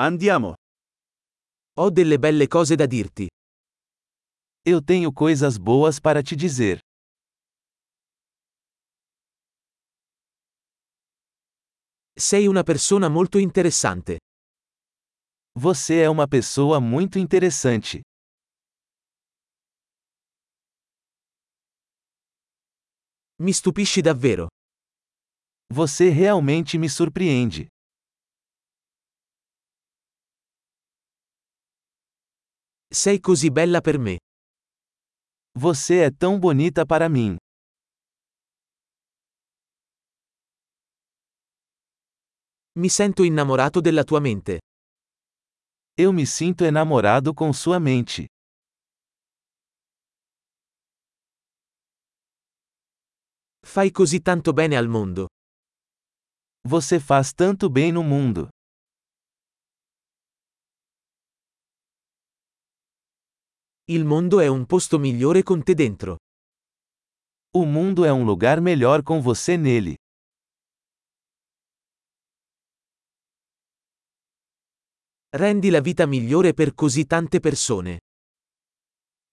Andiamo. Ho delle belle cose da dirti. Eu tenho coisas boas para te dizer. Sei una persona molto interessante. Você é uma pessoa muito interessante. Mi stupisci davvero. Você realmente me surpreende. Sei così bella per me. Você é tão bonita para mim. Mi sento innamorato della tua mente. Eu me sinto enamorado com sua mente. Fai così tanto bene al mondo. Você faz tanto bem no mundo. Il mondo è un posto migliore con te dentro. O mundo é um lugar melhor com você nele. Rendi la vita migliore per così tante persone.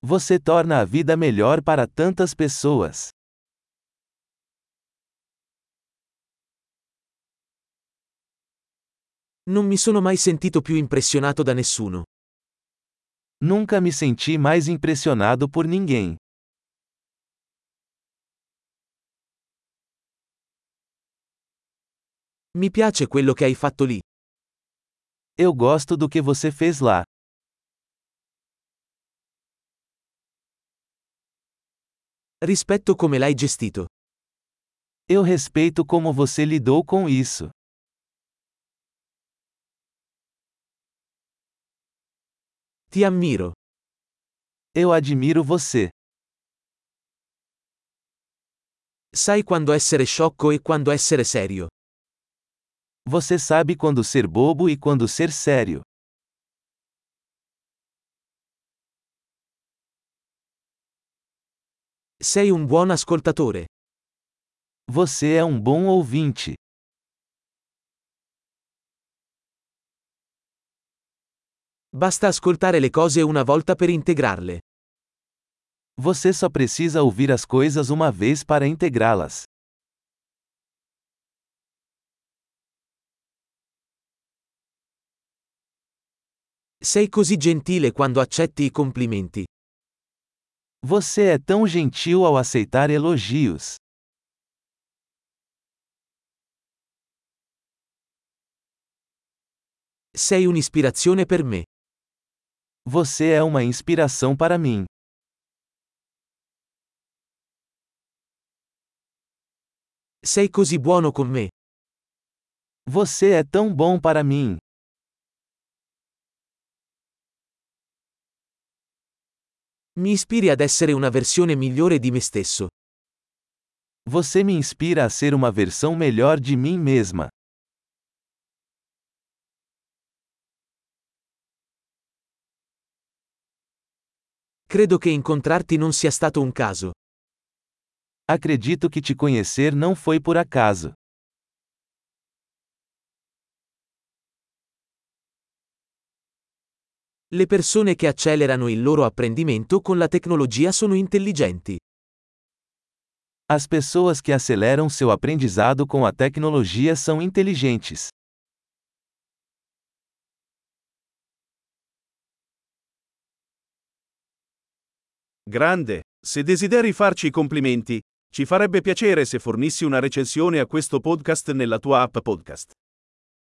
Você torna a vida melhor para tantas pessoas. Non mi sono mai sentito più impressionato da nessuno. Nunca me senti mais impressionado por ninguém. Mi piace quello che hai fatto lì. Eu gosto do que você fez lá. Rispetto come l'hai gestito. Eu respeito como você lidou com isso. Ti ammiro. Eu admiro você. Sai quando essere sciocco e quando essere serio. Você sabe quando ser bobo e quando ser sério. Sei un buon ascoltatore. Você é um bom ouvinte. Basta ascoltare le cose una volta per integrarle. Você só precisa ouvir as coisas uma vez para integrá-las. Sei così gentile quando accetti i complimenti. Você é tão gentil ao aceitar elogios. Sei un'ispirazione per me. Você é uma inspiração para mim. Sei così buono con me. Você é tão bom para mim. Mi ispiri ad essere una versione migliore di me stesso. Você me inspira a ser uma versão melhor de mim mesma. Credo che incontrarti non sia stato un caso. Acredito que te conhecer não foi por acaso. Le persone che accelerano il loro apprendimento con la tecnologia sono intelligenti. As pessoas que aceleram seu aprendizado com a tecnologia são inteligentes. Grande. Se desideri farci i complimenti, ci farebbe piacere se fornissi una recensione a questo podcast nella tua app podcast.